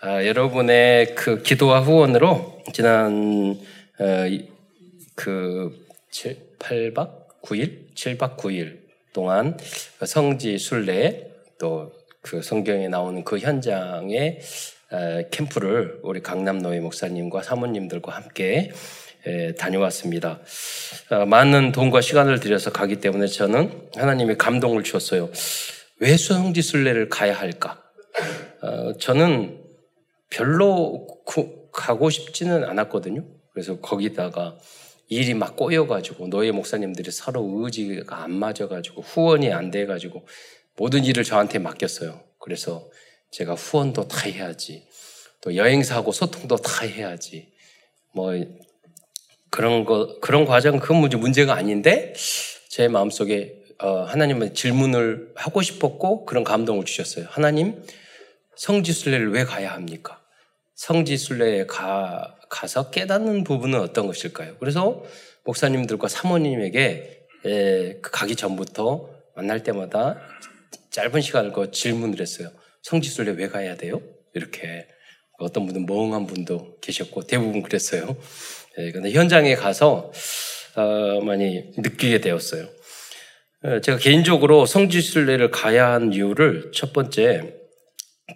아, 여러분의 그 기도와 후원으로 지난 어, 그 7, 8박 9일, 7박 9일 동안 성지 순례 또 그 성경에 나오는 그 현장의 어, 캠프를 우리 강남노예 목사님과 사모님들과 함께 에, 다녀왔습니다. 어, 많은 돈과 시간을 들여서 가기 때문에 저는 하나님의 감동을 주었어요. 왜 성지 순례를 가야 할까? 어, 저는 별로 구, 가고 싶지는 않았거든요. 그래서 거기다가 일이 막 꼬여가지고 노예 목사님들이 서로 의지가 안 맞아가지고 후원이 안 돼가지고 모든 일을 저한테 맡겼어요. 그래서 제가 후원도 다 해야지. 또 여행사하고 소통도 다 해야지. 뭐 그런 거 그런 과정 그 문제 문제가 아닌데 제 마음속에 어, 하나님은 질문을 하고 싶었고 그런 감동을 주셨어요. 하나님 성지순례를 왜 가야 합니까? 성지순례에 가, 가서 깨닫는 부분은 어떤 것일까요? 그래서 목사님들과 사모님에게 에, 그 가기 전부터 만날 때마다 짧은 시간을 그 질문을 했어요. 성지순례 왜 가야 돼요? 이렇게 어떤 분은 멍한 분도 계셨고 대부분 그랬어요. 예, 근데 현장에 가서 어, 많이 느끼게 되었어요. 어, 제가 개인적으로 성지순례를 가야 한 이유를 첫 번째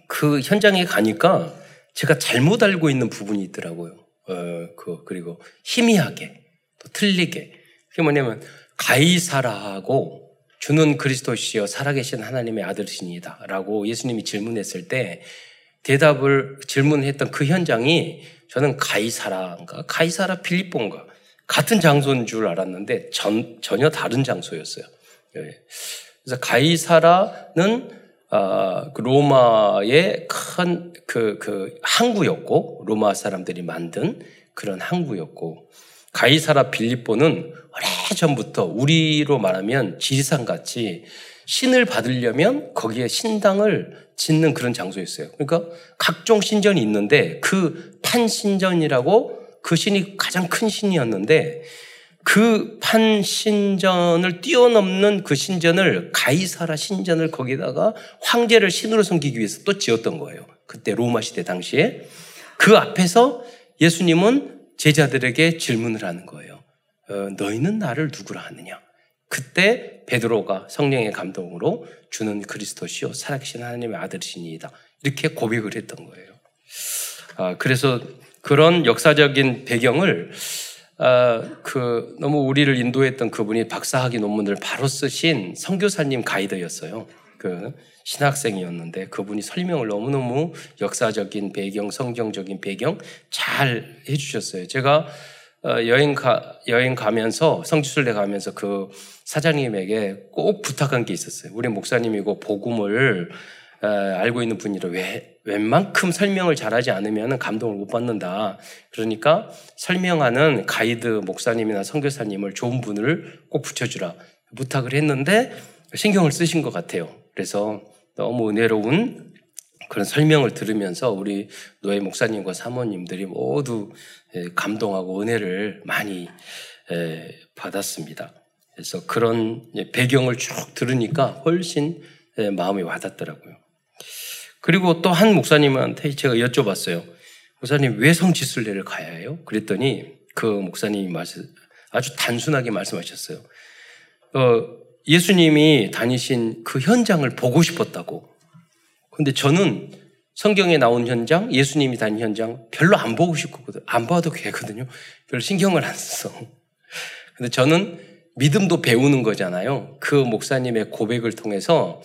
그 현장에 가니까 제가 잘못 알고 있는 부분이 있더라고요. 어, 그, 그리고 희미하게, 또 틀리게. 그게 뭐냐면, 가이사라하고 주는 그리스도시여 살아계신 하나님의 아들이십니다. 라고 예수님이 질문했을 때 대답을 질문했던 그 현장이 저는 가이사라인가, 가이사라 필리폰가 같은 장소인 줄 알았는데 전, 전혀 다른 장소였어요. 예. 그래서 가이사라는 어, 그 로마의 큰 그, 그 항구였고, 로마 사람들이 만든 그런 항구였고, 가이사라 빌립보는 오래전부터 우리로 말하면 지리산 같이 신을 받으려면 거기에 신당을 짓는 그런 장소였어요. 그러니까 각종 신전이 있는데 그 판신전이라고 그 신이 가장 큰 신이었는데 그 판신전을 뛰어넘는 그 신전을 가이사라 신전을 거기다가 황제를 신으로 섬기기 위해서 또 지었던 거예요. 그때 로마 시대 당시에 그 앞에서 예수님은 제자들에게 질문을 하는 거예요. 어, 너희는 나를 누구라 하느냐? 그때 베드로가 성령의 감동으로 주는 그리스도시요 살아계신 하나님의 아들이시니이다. 이렇게 고백을 했던 거예요. 아, 그래서 그런 역사적인 배경을 아, 그 너무 우리를 인도했던 그분이 박사학위 논문을 바로 쓰신 선교사님 가이드였어요. 그 신학생이었는데 그분이 설명을 너무너무 역사적인 배경, 성경적인 배경 잘 해주셨어요. 제가 어, 여행 가, 여행 가면서 성지순례 가면서 그 사장님에게 꼭 부탁한 게 있었어요. 우리 목사님이고 복음을 알고 있는 분이라 왜 웬만큼 설명을 잘하지 않으면 감동을 못 받는다. 그러니까 설명하는 가이드 목사님이나 선교사님을 좋은 분을 꼭 붙여주라 부탁을 했는데 신경을 쓰신 것 같아요. 그래서 너무 은혜로운 그런 설명을 들으면서 우리 노예 목사님과 사모님들이 모두 감동하고 은혜를 많이 받았습니다. 그래서 그런 배경을 쭉 들으니까 훨씬 마음이 와닿더라고요. 그리고 또 한 목사님한테 제가 여쭤봤어요. 목사님 왜 성지순례를 가야 해요? 그랬더니 그 목사님이 말씀, 아주 단순하게 말씀하셨어요. 어, 예수님이 다니신 그 현장을 보고 싶었다고. 근데 저는 성경에 나온 현장, 예수님이 다닌 현장 별로 안 보고 싶거든요. 안 봐도 되거든요. 별로 신경을 안 써. 근데 저는 믿음도 배우는 거잖아요. 그 목사님의 고백을 통해서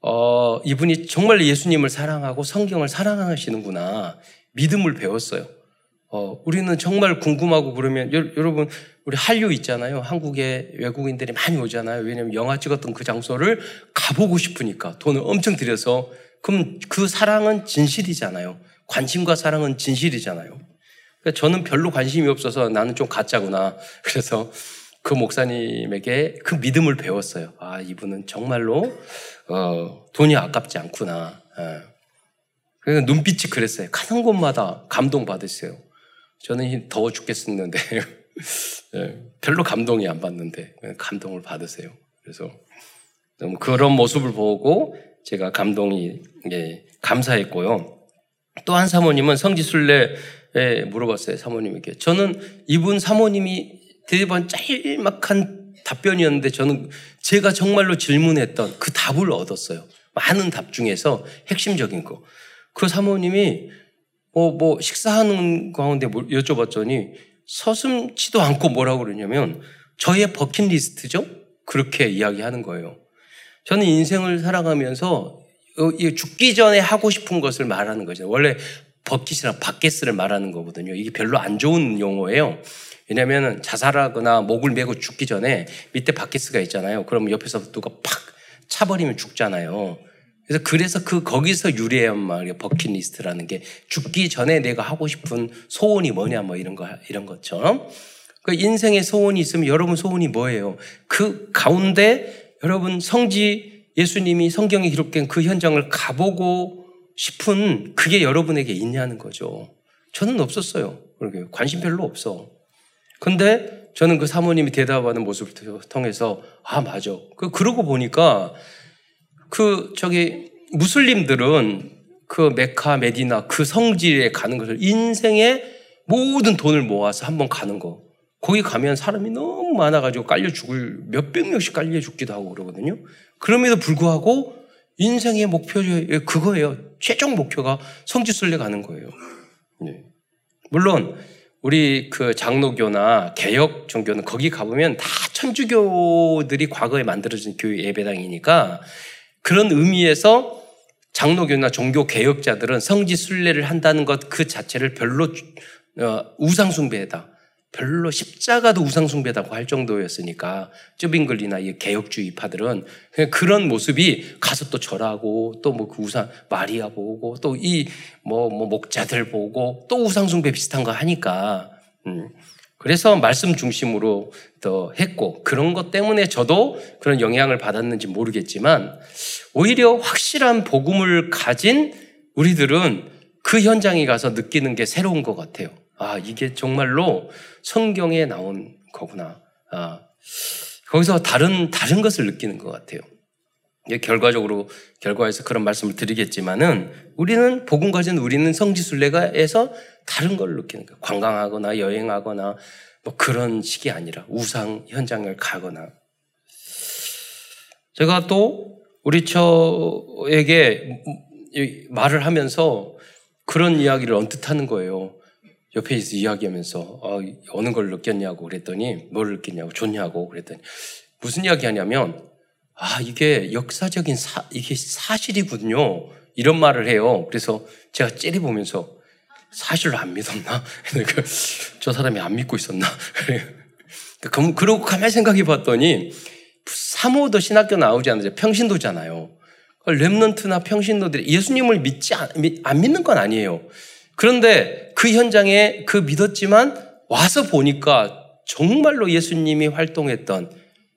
어, 이분이 정말 예수님을 사랑하고 성경을 사랑하시는구나. 믿음을 배웠어요. 어, 우리는 정말 궁금하고 그러면, 여, 여러분, 우리 한류 있잖아요. 한국에 외국인들이 많이 오잖아요. 왜냐면 영화 찍었던 그 장소를 가보고 싶으니까 돈을 엄청 들여서. 그럼 그 사랑은 진실이잖아요. 관심과 사랑은 진실이잖아요. 그러니까 저는 별로 관심이 없어서 나는 좀 가짜구나. 그래서 그 목사님에게 그 믿음을 배웠어요. 아, 이분은 정말로 어, 돈이 아깝지 않구나. 예. 그래서 눈빛이 그랬어요. 가는 곳마다 감동 받으세요. 저는 더워 죽겠었는데 예, 별로 감동이 안 받는데 감동을 받으세요. 그래서 너무 그런 모습을 보고 제가 감동이 예, 감사했고요. 또 한 사모님은 성지순례에 물어봤어요. 사모님에게. 저는 이분 사모님이 대번 짤막한 답변이었는데 저는 제가 정말로 질문했던 그 답을 얻었어요. 많은 답 중에서 핵심적인 거. 그 사모님이 뭐, 뭐, 식사하는 가운데 여쭤봤더니 서슴치도 않고 뭐라고 그러냐면 저의 버킷리스트죠? 그렇게 이야기하는 거예요. 저는 인생을 살아가면서 죽기 전에 하고 싶은 것을 말하는 거죠. 원래 버킷이랑 바켓을 말하는 거거든요. 이게 별로 안 좋은 용어예요. 왜냐하면 자살하거나 목을 메고 죽기 전에 밑에 바켓스가 있잖아요. 그럼 옆에서 누가 팍 차버리면 죽잖아요. 그래서 그래서 그 거기서 유래한 말이에요. 버킷리스트라는 게 죽기 전에 내가 하고 싶은 소원이 뭐냐 뭐 이런 거 이런 것처럼 그 인생의 소원이 있으면 여러분 소원이 뭐예요? 그 가운데 여러분 성지 예수님이 성경에 기록된 그 현장을 가보고 싶은 그게 여러분에게 있냐는 거죠. 저는 없었어요. 그러게 관심 별로 없어. 근데 저는 그 사모님이 대답하는 모습을 통해서 아 맞아. 그 그러고 보니까 그 저기 무슬림들은 그 메카 메디나 그 성지에 가는 것을 인생의 모든 돈을 모아서 한번 가는 거. 거기 가면 사람이 너무 많아가지고 깔려 죽을 몇백 명씩 깔려 죽기도 하고 그러거든요. 그럼에도 불구하고 인생의 목표 그거예요. 최종 목표가 성지순례 가는 거예요. 네. 물론 우리 그 장로교나 개혁 종교는 거기 가보면 다 천주교들이 과거에 만들어진 교회 예배당이니까 그런 의미에서 장로교나 종교 개혁자들은 성지 순례를 한다는 것 그 자체를 별로 어, 우상 숭배다. 별로 십자가도 우상 숭배다고 할 정도였으니까 쯔빙글리나 이 개혁주의파들은 그런 모습이 가서 또 절하고 또 뭐 그 우상 마리아 보고 또 이 뭐 뭐 목자들 보고 또 우상 숭배 비슷한 거 하니까 음. 그래서 말씀 중심으로 더 했고 그런 것 때문에 저도 그런 영향을 받았는지 모르겠지만 오히려 확실한 복음을 가진 우리들은 그 현장에 가서 느끼는 게 새로운 것 같아요. 아, 이게 정말로 성경에 나온 거구나. 아, 거기서 다른, 다른 것을 느끼는 것 같아요. 결과적으로, 결과에서 그런 말씀을 드리겠지만은 우리는, 복음 가진 우리는 성지순례가에서 다른 걸 느끼는 거예요. 관광하거나 여행하거나 뭐 그런 식이 아니라 우상 현장을 가거나. 제가 또 우리 처에게 말을 하면서 그런 이야기를 언뜻 하는 거예요. 옆에 있어 이야기하면서 어, 어느 걸 느꼈냐고 그랬더니 뭘 느꼈냐고 좋냐고 그랬더니 무슨 이야기 하냐면 아 이게 역사적인 사, 이게 사실이군요 이런 말을 해요. 그래서 제가 째리 보면서 사실로 안 믿었나? 그러니까 저 사람이 안 믿고 있었나? 그러고 가만히 생각해 봤더니 사모도 신학교 나오지 않는데 평신도잖아요. 렘넌트나 평신도들이 예수님을 믿지 안, 안 믿는 건 아니에요. 그런데 그 현장에 그 믿었지만 와서 보니까 정말로 예수님이 활동했던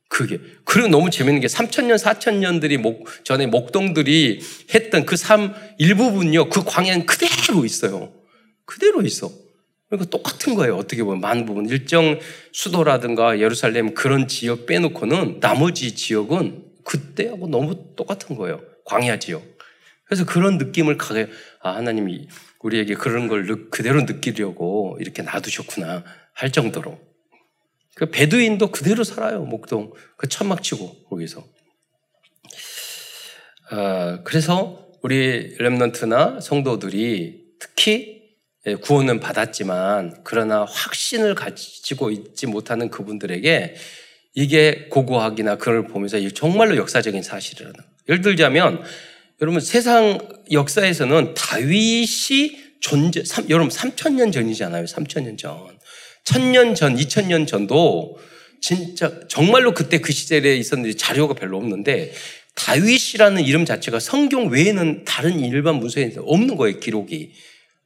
그게 그리고 너무 재밌는 게 3천년 4천년들이 목 전에 목동들이 했던 그 삶 일부분요 그 광야는 그대로 있어요. 그대로 있어. 그러니까 똑같은 거예요. 어떻게 보면 많은 부분 일정 수도라든가 예루살렘 그런 지역 빼놓고는 나머지 지역은 그때하고 너무 똑같은 거예요. 광야 지역. 그래서 그런 느낌을 가게 아 하나님이 우리에게 그런 걸 그대로 느끼려고 이렇게 놔두셨구나 할 정도로. 그 베두인도 그대로 살아요. 목동. 그 천막치고 거기서. 아, 그래서 우리 렘넌트나 성도들이 특히 예, 구원은 받았지만 그러나 확신을 가지고 있지 못하는 그분들에게 이게 고고학이나 그걸 보면서 정말로 역사적인 사실이라는. 예를 들자면 여러분 세상 역사에서는 다윗이 존재, 3, 여러분 3천년 전이잖아요. 3천년 전. 천년 전, 2천년 전도 진짜 정말로 그때 그 시절에 있었는데 자료가 별로 없는데 다윗이라는 이름 자체가 성경 외에는 다른 일반 문서에 없는 거예요, 기록이.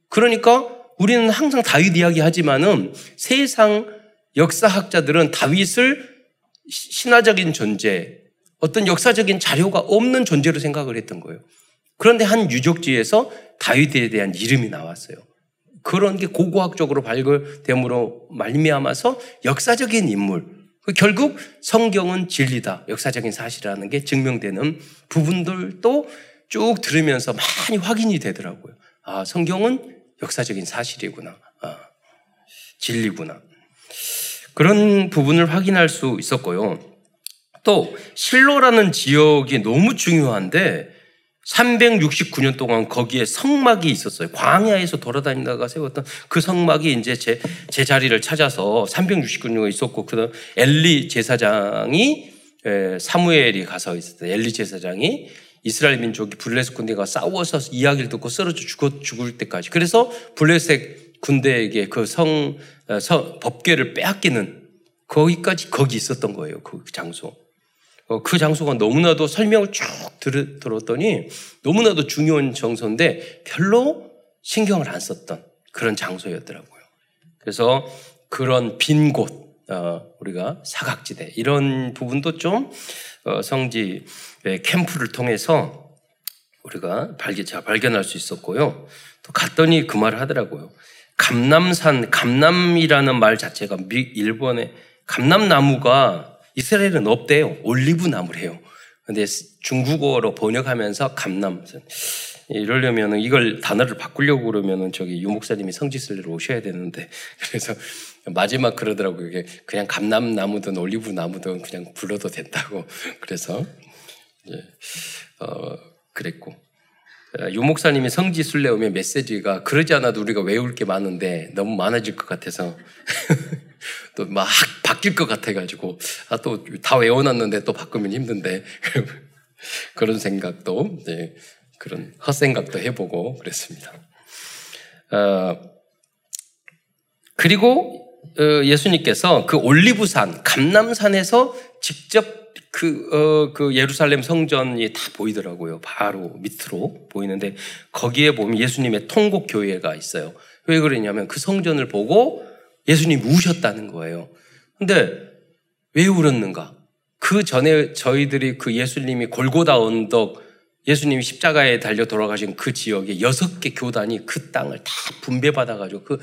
그러니까 우리는 항상 다윗 이야기 하지만은 세상 역사학자들은 다윗을 신화적인 존재, 어떤 역사적인 자료가 없는 존재로 생각을 했던 거예요. 그런데 한 유적지에서 다윗에 대한 이름이 나왔어요. 그런 게 고고학적으로 발굴됨으로 말미암아서 역사적인 인물. 그 결국 성경은 진리다. 역사적인 사실이라는 게 증명되는 부분들도 쭉 들으면서 많이 확인이 되더라고요. 아, 성경은 역사적인 사실이구나. 아, 진리구나. 그런 부분을 확인할 수 있었고요. 또 실로라는 지역이 너무 중요한데 369년 동안 거기에 성막이 있었어요. 광야에서 돌아다니다가 세웠던 그 성막이 이제 제, 제 자리를 찾아서 369년에 있었고, 그 다음 엘리 제사장이, 에, 사무엘이 가서 있었어요. 엘리 제사장이 이스라엘 민족이 블레셋 군대가 싸워서 이야기를 듣고 쓰러져 죽어, 죽을 때까지. 그래서 블레셋 군대에게 그 성, 어, 성, 법궤를 빼앗기는 거기까지 거기 있었던 거예요. 그 장소. 어, 그 장소가 너무나도 설명을 쭉 들, 들었더니 너무나도 중요한 장소인데 별로 신경을 안 썼던 그런 장소였더라고요. 그래서 그런 빈 곳, 어, 우리가 사각지대 이런 부분도 좀 어, 성지 캠프를 통해서 우리가 발견, 발견할 수 있었고요. 또 갔더니 그 말을 하더라고요. 감남산, 감남이라는 말 자체가 미, 일본의 감남나무가 이스라엘은 없대요. 올리브 나무래요. 근데 중국어로 번역하면서 감남. 이러려면 이걸 단어를 바꾸려고 그러면은 저기 유 목사님이 성지순례로 오셔야 되는데 그래서 마지막 그러더라고요. 이게 그냥 감남 나무든 올리브 나무든 그냥 불러도 된다고 그래서 이제 어 그랬고 유 목사님이 성지순례 오면 메시지가 그러지 않아도 우리가 외울 게 많은데 너무 많아질 것 같아서 또 막 바뀔 것 같아가지고 아 또 다 외워놨는데 또 바꾸면 힘든데 그런 생각도 네, 그런 헛생각도 해보고 그랬습니다. 어, 그리고 어, 예수님께서 그 올리브산 감남산에서 직접 그, 어, 그 예루살렘 성전이 다 보이더라고요. 바로 밑으로 보이는데 거기에 보면 예수님의 통곡 교회가 있어요. 왜 그러냐면 그 성전을 보고 예수님이 우셨다는 거예요. 근데 왜 울었는가? 그 전에 저희들이 그 예수님이 골고다 언덕 예수님이 십자가에 달려 돌아가신 그 지역에 여섯 개 교단이 그 땅을 다 분배받아가지고 그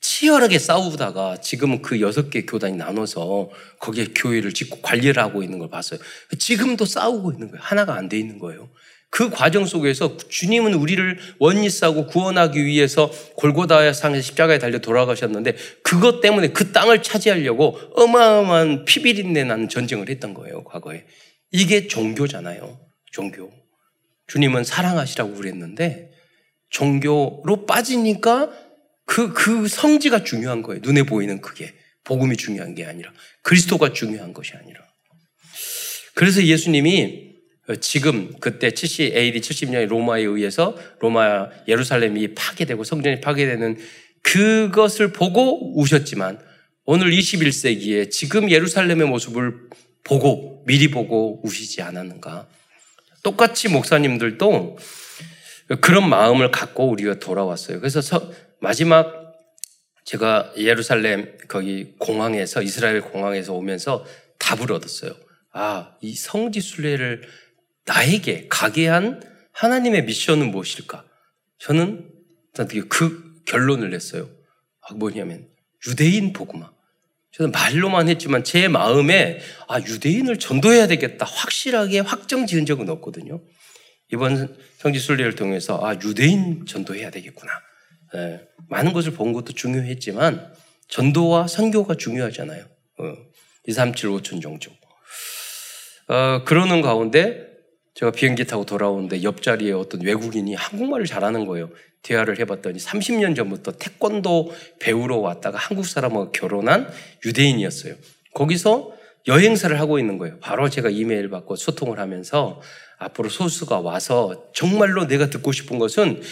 치열하게 싸우다가 지금은 그 여섯 개 교단이 나눠서 거기에 교회를 짓고 관리를 하고 있는 걸 봤어요. 지금도 싸우고 있는 거예요. 하나가 안 돼 있는 거예요. 그 과정 속에서 주님은 우리를 원리싸고 구원하기 위해서 골고다 상에서 십자가에 달려 돌아가셨는데 그것 때문에 그 땅을 차지하려고 어마어마한 피비린내 나는 전쟁을 했던 거예요, 과거에. 이게 종교잖아요. 종교. 주님은 사랑하시라고 그랬는데 종교로 빠지니까 그, 그 성지가 중요한 거예요. 눈에 보이는 그게. 복음이 중요한 게 아니라. 그리스도가 중요한 것이 아니라. 그래서 예수님이 지금 그때 70, AD 70년에 로마에 의해서 로마 예루살렘이 파괴되고 성전이 파괴되는 그것을 보고 우셨지만 오늘 21세기에 지금 예루살렘의 모습을 보고 미리 보고 우시지 않았는가. 똑같이 목사님들도 그런 마음을 갖고 우리가 돌아왔어요. 그래서 마지막 제가 예루살렘 거기 공항에서 이스라엘 공항에서 오면서 답을 얻었어요. 아, 이 성지 순례를 나에게 가게 한 하나님의 미션은 무엇일까? 저는 그 결론을 냈어요. 아, 뭐냐면 유대인 복음화. 저는 말로만 했지만 제 마음에 아 유대인을 전도해야 되겠다 확실하게 확정 지은 적은 없거든요. 이번 성지순례를 통해서 아 유대인 전도해야 되겠구나. 예, 많은 것을 본 것도 중요했지만 전도와 선교가 중요하잖아요. 어, 2, 3, 7, 5천 정도. 어, 그러는 가운데 제가 비행기 타고 돌아오는데 옆자리에 어떤 외국인이 한국말을 잘하는 거예요. 대화를 해봤더니 30년 전부터 태권도 배우러 왔다가 한국 사람하고 결혼한 유대인이었어요. 거기서 여행사를 하고 있는 거예요. 바로 제가 이메일 받고 소통을 하면서 앞으로 소수가 와서 정말로 내가 듣고 싶은 것은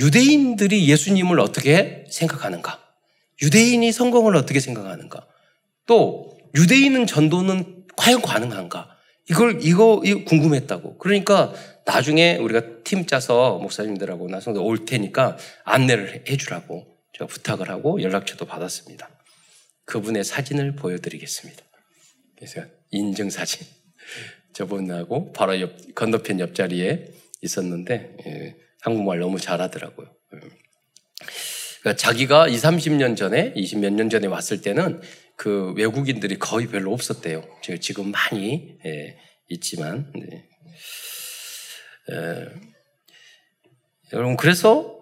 유대인들이 예수님을 어떻게 생각하는가? 유대인이 성공을 어떻게 생각하는가? 또 유대인은 전도는 과연 가능한가? 이걸 이거, 이거 궁금했다고. 그러니까 나중에 우리가 팀 짜서 목사님들하고 나성들 올 테니까 안내를 해주라고 제가 부탁을 하고 연락처도 받았습니다. 그분의 사진을 보여드리겠습니다. 그래서 인증 사진. 저분하고 바로 옆, 건너편 옆자리에 있었는데 예, 한국말 너무 잘하더라고요. 예. 그러니까 자기가 20, 30년 전에, 20 몇 년 전에 왔을 때는 그 외국인들이 거의 별로 없었대요. 지금 많이 예, 있지만. 네. 에, 여러분 그래서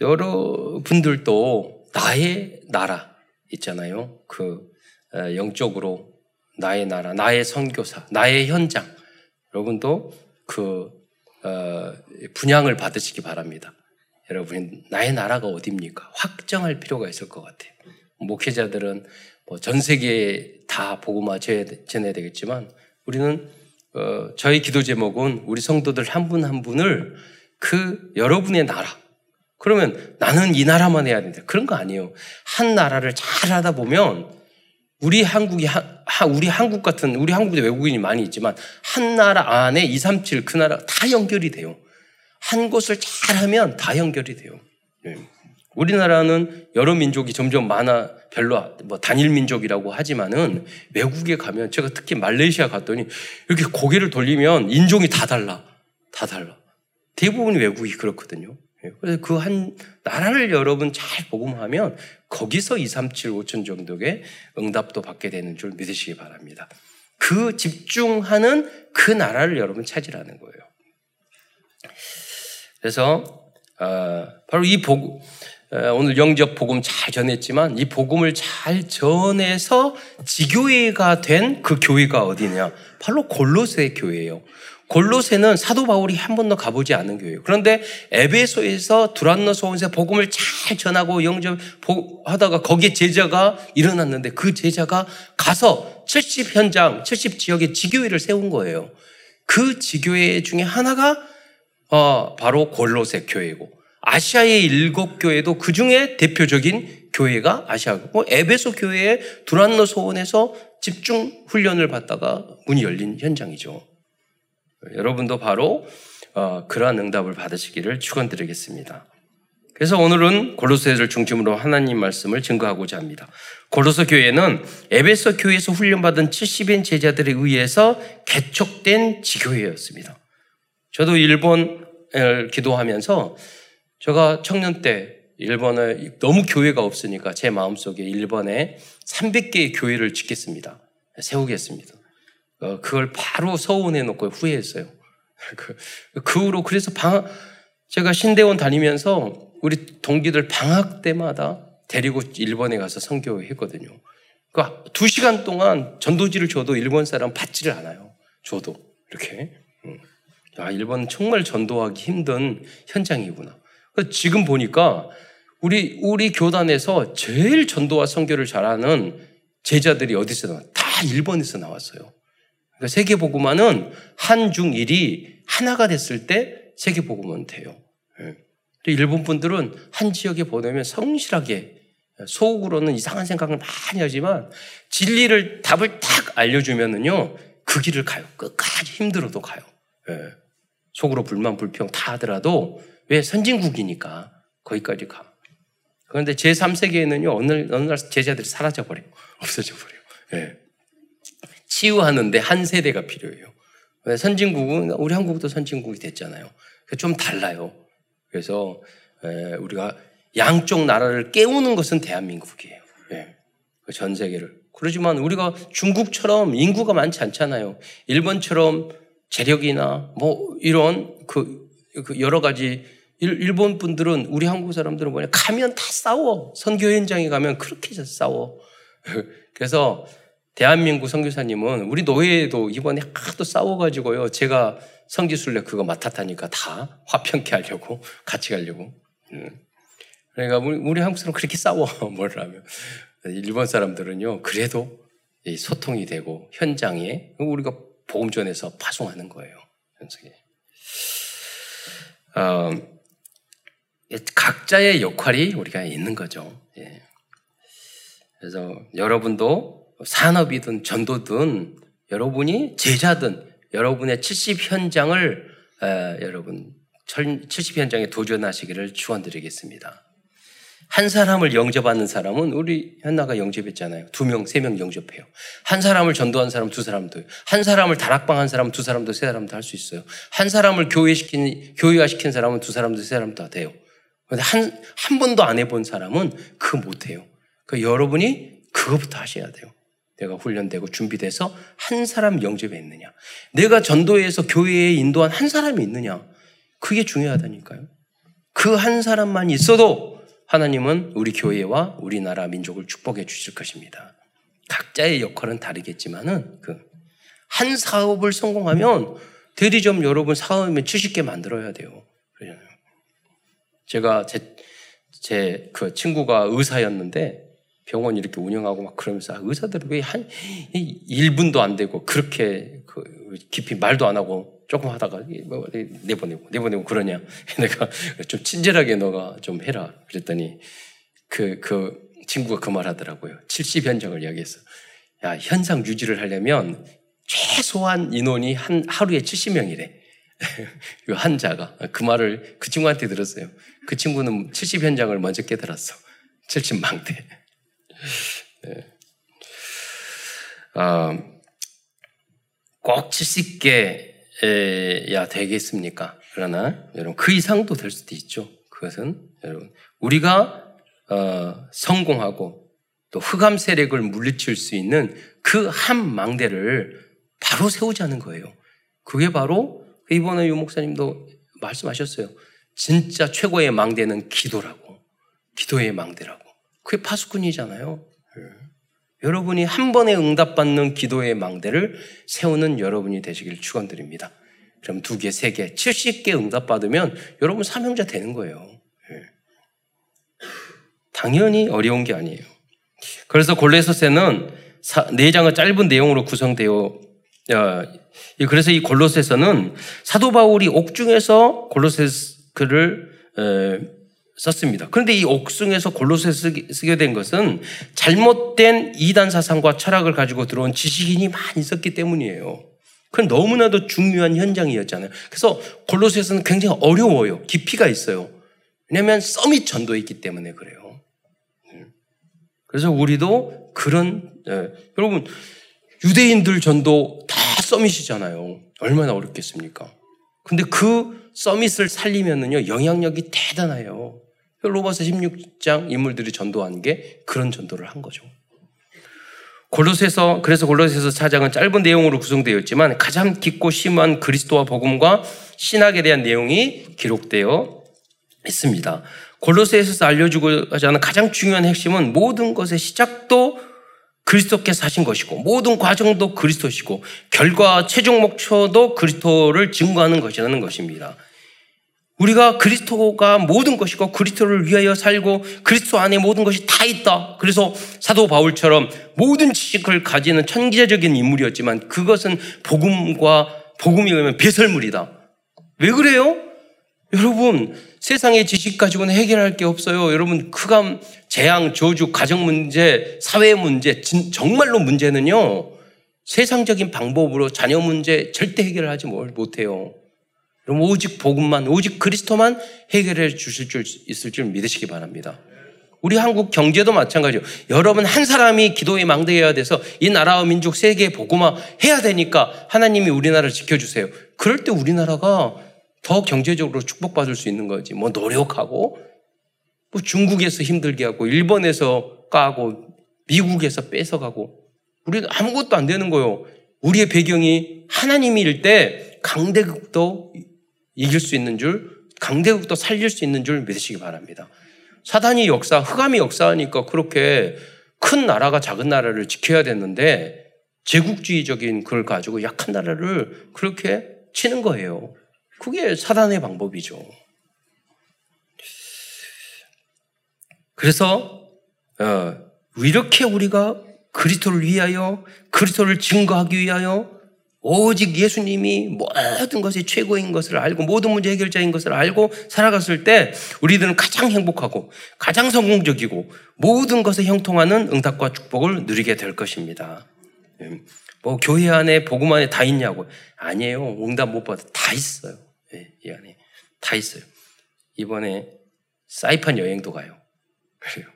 여러분들도 나의 나라 있잖아요. 그 영적으로 나의 나라, 나의 선교사, 나의 현장. 여러분도 그 어, 분양을 받으시기 바랍니다. 여러분 나의 나라가 어디입니까? 확정할 필요가 있을 것 같아요. 목회자들은 뭐 전 세계에 다 복음화 전해야 되겠지만 우리는 어, 저희 기도 제목은 우리 성도들 한 분한 한 분을 그 여러분의 나라. 그러면 나는 이 나라만 해야 된다. 그런 거 아니에요. 한 나라를 잘 하다 보면 우리 한국이 하, 우리 한국 같은 우리 한국에 외국인이 많이 있지만 한 나라 안에 2, 3, 7 그 나라 다 연결이 돼요. 한 곳을 잘하면 다 연결이 돼요. 네. 우리나라는 여러 민족이 점점 많아 별로 뭐 단일 민족이라고 하지만은 외국에 가면 제가 특히 말레이시아 갔더니 이렇게 고개를 돌리면 인종이 다 달라. 다 달라. 대부분 외국이 그렇거든요. 예, 그래서 그 한 나라를 여러분 잘 복음하면 거기서 2, 3, 7, 5천 정도의 응답도 받게 되는 줄 믿으시기 바랍니다. 그 집중하는 그 나라를 여러분 찾으라는 거예요. 그래서 어, 바로 이 복음 오늘 영접 복음 잘 전했지만 이 복음을 잘 전해서 지교회가 된 그 교회가 어디냐? 바로 골로새 교회예요. 골로새는 사도 바울이 한 번도 가보지 않은 교회예요. 그런데 에베소에서 두란노 소원세 복음을 잘 전하고 영접 하다가 거기에 제자가 일어났는데 그 제자가 가서 70 현장, 70 지역에 지교회를 세운 거예요. 그 지교회 중에 하나가 어, 바로 골로새 교회고 아시아의 일곱 교회도 그 중에 대표적인 교회가 아시아고 뭐 에베소 교회의 두란노 소원에서 집중 훈련을 받다가 문이 열린 현장이죠. 여러분도 바로 어, 그러한 응답을 받으시기를 축원드리겠습니다. 그래서 오늘은 골로새를 중심으로 하나님 말씀을 증거하고자 합니다. 골로새 교회는 에베소 교회에서 훈련받은 70인 제자들에 의해서 개척된 지교회였습니다. 저도 일본을 기도하면서 제가 청년 때 일본에 너무 교회가 없으니까 제 마음속에 일본에 300개의 교회를 짓겠습니다. 세우겠습니다. 어, 그걸 바로 서운해 놓고 후회했어요. 그, 그 후로 그래서 방학, 제가 신대원 다니면서 우리 동기들 방학 때마다 데리고 일본에 가서 선교했거든요. 그러니까 두 시간 동안 전도지를 줘도 일본 사람 받지를 않아요. 줘도 이렇게. 아, 일본 정말 전도하기 힘든 현장이구나. 지금 보니까 우리 우리 교단에서 제일 전도와 선교를 잘하는 제자들이 어디서 나와? 다 일본에서 나왔어요. 그러니까 세계 복음화는 한중일이 하나가 됐을 때 세계 복음은 돼요. 예. 일본 분들은 한 지역에 보내면 성실하게 속으로는 이상한 생각을 많이 하지만 진리를 답을 딱 알려주면은요 그 길을 가요. 끝까지 힘들어도 가요. 예. 속으로 불만 불평 다 하더라도 왜 선진국이니까 거기까지 가. 그런데 제3세계에는요 어느 어느 날 제자들이 사라져 버려요. 없어져 버려요. 예. 치유하는데 한 세대가 필요해요. 선진국은 우리 한국도 선진국이 됐잖아요. 좀 달라요. 그래서 우리가 양쪽 나라를 깨우는 것은 대한민국이에요. 예. 그전 세계를. 그러지만 우리가 중국처럼 인구가 많지 않잖아요. 일본처럼 재력이나 뭐 이런 그, 그 여러 가지 일본 분들은 우리 한국 사람들은 뭐냐 가면 다 싸워 선교 현장에 가면 그렇게 싸워 그래서 대한민국 선교사님은 우리 노예도 이번에 하도 싸워가지고요. 제가 성지순례 그거 맡았다니까 다 화평케 하려고 같이 가려고. 음. 그러니까 우리, 한국 사람 그렇게 싸워 뭘 하면 일본 사람들은요. 그래도 소통이 되고 현장에 우리가 복음 전에서 파송하는 거예요. 현장에. 어, 각자의 역할이 우리가 있는 거죠. 예. 그래서 여러분도 산업이든 전도든 여러분이 제자든 여러분의 70 현장을 에, 여러분 70 현장에 도전하시기를 축원드리겠습니다. 한 사람을 영접하는 사람은 우리 현나가 영접했잖아요. 두 명, 세 명 영접해요. 한 사람을 전도한 사람 두 사람도, 한 사람을 다락방 한 사람 두 사람도 세 사람도 할 수 있어요. 한 사람을 교회시킨, 교회화 시킨 사람은 두 사람도 세 사람도 다 돼요. 한, 한 번도 안 해본 사람은 그거 못해요. 그 여러분이 그거부터 하셔야 돼요. 내가 훈련되고 준비돼서 한 사람 영접에 있느냐. 내가 전도에서 교회에 인도한 한 사람이 있느냐. 그게 중요하다니까요. 그 한 사람만 있어도 하나님은 우리 교회와 우리나라 민족을 축복해 주실 것입니다. 각자의 역할은 다르겠지만은 그 한 사업을 성공하면 대리점 여러분 사업이면 70개 만들어야 돼요. 제가 제, 제 그 친구가 의사였는데 병원 이렇게 운영하고 막 그러면서 아, 의사들은 왜 한 1분도 안 되고 그렇게 그 깊이 말도 안 하고 조금 하다가 뭐 내보내고 내보내고 그러냐. 내가 좀 친절하게 너가 좀 해라. 그랬더니 그, 그 친구가 그 말 하더라고요. 70 현장을 이야기했어. 야, 현상 유지를 하려면 최소한 인원이 한 하루에 70명이래. 그 환자가 그 말을 그 친구한테 들었어요. 그 친구는 70 현장을 먼저 깨달았어. 70 망대. 네. 어, 꼭 70개 야 되겠습니까? 그러나 여러분 그 이상도 될 수도 있죠. 그것은 여러분 우리가 어, 성공하고 또 흑암 세력을 물리칠 수 있는 그 한 망대를 바로 세우자는 거예요. 그게 바로 이번에 유 목사님도 말씀하셨어요. 진짜 최고의 망대는 기도라고. 기도의 망대라고. 그게 파수꾼이잖아요. 네. 여러분이 한 번에 응답받는 기도의 망대를 세우는 여러분이 되시길 축원드립니다. 그럼 두 개, 세 개, 70개 응답받으면 여러분 사명자 되는 거예요. 네. 당연히 어려운 게 아니에요. 그래서 골로새서는 네 장의 짧은 내용으로 구성되어 그래서 이 골로새서는 사도 바울이 옥중에서 골로새 서를 썼습니다. 그런데 이 옥중에서 골로새 쓰게 된 것은 잘못된 이단 사상과 철학을 가지고 들어온 지식인이 많이 있었기 때문이에요. 그건 너무나도 중요한 현장이었잖아요. 그래서 골로새서는 굉장히 어려워요. 깊이가 있어요. 왜냐하면 서밋 전도에 있기 때문에 그래요. 그래서 우리도 그런 예, 여러분 유대인들 전도 다 서밋이잖아요. 얼마나 어렵겠습니까? 근데 그 서밋을 살리면은요, 영향력이 대단해요. 로마서 16장 인물들이 전도한 게 그런 전도를 한 거죠. 골로새서 그래서 골로새서 4장은 짧은 내용으로 구성되어 있지만 가장 깊고 심한 그리스도와 복음과 신학에 대한 내용이 기록되어 있습니다. 골로새에서 알려주고 하자는 가장 중요한 핵심은 모든 것의 시작도 그리스도께서 하신 것이고 모든 과정도 그리스도시고 결과 최종 목표도 그리스도를 증거하는 것이라는 것입니다. 우리가 그리스도가 모든 것이고 그리스도를 위하여 살고 그리스도 안에 모든 것이 다 있다. 그래서 사도 바울처럼 모든 지식을 가지는 천기적인 인물이었지만 그것은 복음과 복음이 오면 배설물이다. 왜 그래요? 여러분 세상의 지식 가지고는 해결할 게 없어요. 여러분 크감 재앙, 저주, 가정 문제, 사회 문제, 정말로 문제는요, 세상적인 방법으로 자녀 문제 절대 해결하지 못해요. 그럼 오직 복음만, 오직 그리스도만 해결해 주실 줄 있을 줄 믿으시기 바랍니다. 우리 한국 경제도 마찬가지요. 여러분 한 사람이 기도에 망대해야 돼서 이 나라와 민족 세계에 복음화 해야 되니까 하나님이 우리나라를 지켜주세요. 그럴 때 우리나라가 더 경제적으로 축복받을 수 있는 거지. 뭐 노력하고 뭐 중국에서 힘들게 하고 일본에서 까고 미국에서 뺏어가고 우리는 아무것도 안 되는 거예요. 우리의 배경이 하나님일 때 강대국도 이길 수 있는 줄, 강대국도 살릴 수 있는 줄 믿으시기 바랍니다. 사단이 역사, 흑암이 역사하니까 그렇게 큰 나라가 작은 나라를 지켜야 됐는데 제국주의적인 그걸 가지고 약한 나라를 그렇게 치는 거예요. 그게 사단의 방법이죠. 그래서 어, 이렇게 우리가 그리스도를 위하여 그리스도를 증거하기 위하여 오직 예수님이 모든 것이 최고인 것을 알고 모든 문제 해결자인 것을 알고 살아갔을 때 우리들은 가장 행복하고 가장 성공적이고 모든 것에 형통하는 응답과 축복을 누리게 될 것입니다. 음, 뭐 교회 안에 복음 안에 다 있냐고 아니에요. 응답 못 받아 다 있어요. 네, 이 안에 다 있어요. 이번에 사이판 여행도 가요. 그래요.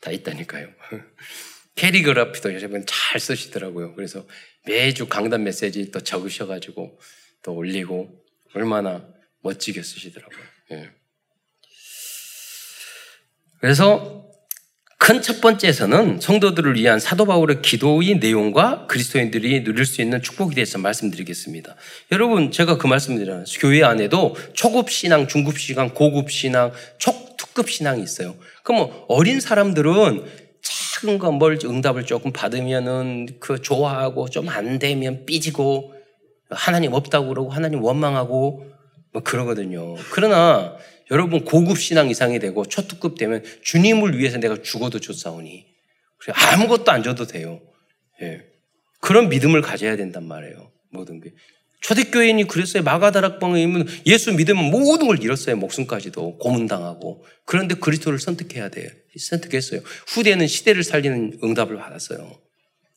다 있다니까요. 캐리그라피도 여러분 잘 쓰시더라고요. 그래서 매주 강단 메시지 또 적으셔가지고 또 올리고 얼마나 멋지게 쓰시더라고요. 예. 그래서 큰 첫 번째에서는 성도들을 위한 사도 바울의 기도의 내용과 그리스도인들이 누릴 수 있는 축복에 대해서 말씀드리겠습니다. 여러분, 제가 그 말씀드리잖아요. 교회 안에도 초급 신앙, 중급 신앙, 고급 신앙, 초, 특급 신앙이 있어요. 그럼 뭐 어린 사람들은 작은 거 뭘 응답을 조금 받으면은 그 좋아하고 좀 안 되면 삐지고 하나님 없다고 그러고 하나님 원망하고 뭐 그러거든요. 그러나 여러분 고급 신앙 이상이 되고 초특급 되면 주님을 위해서 내가 죽어도 좋사오니 아무것도 안 줘도 돼요. 예. 그런 믿음을 가져야 된단 말이에요. 모든 게. 초대교인이 그랬어요. 마가다락방에 예수 믿으면 모든 걸 잃었어요. 목숨까지도 고문당하고. 그런데 그리스도를 선택해야 돼요. 선택했어요. 후대는 시대를 살리는 응답을 받았어요.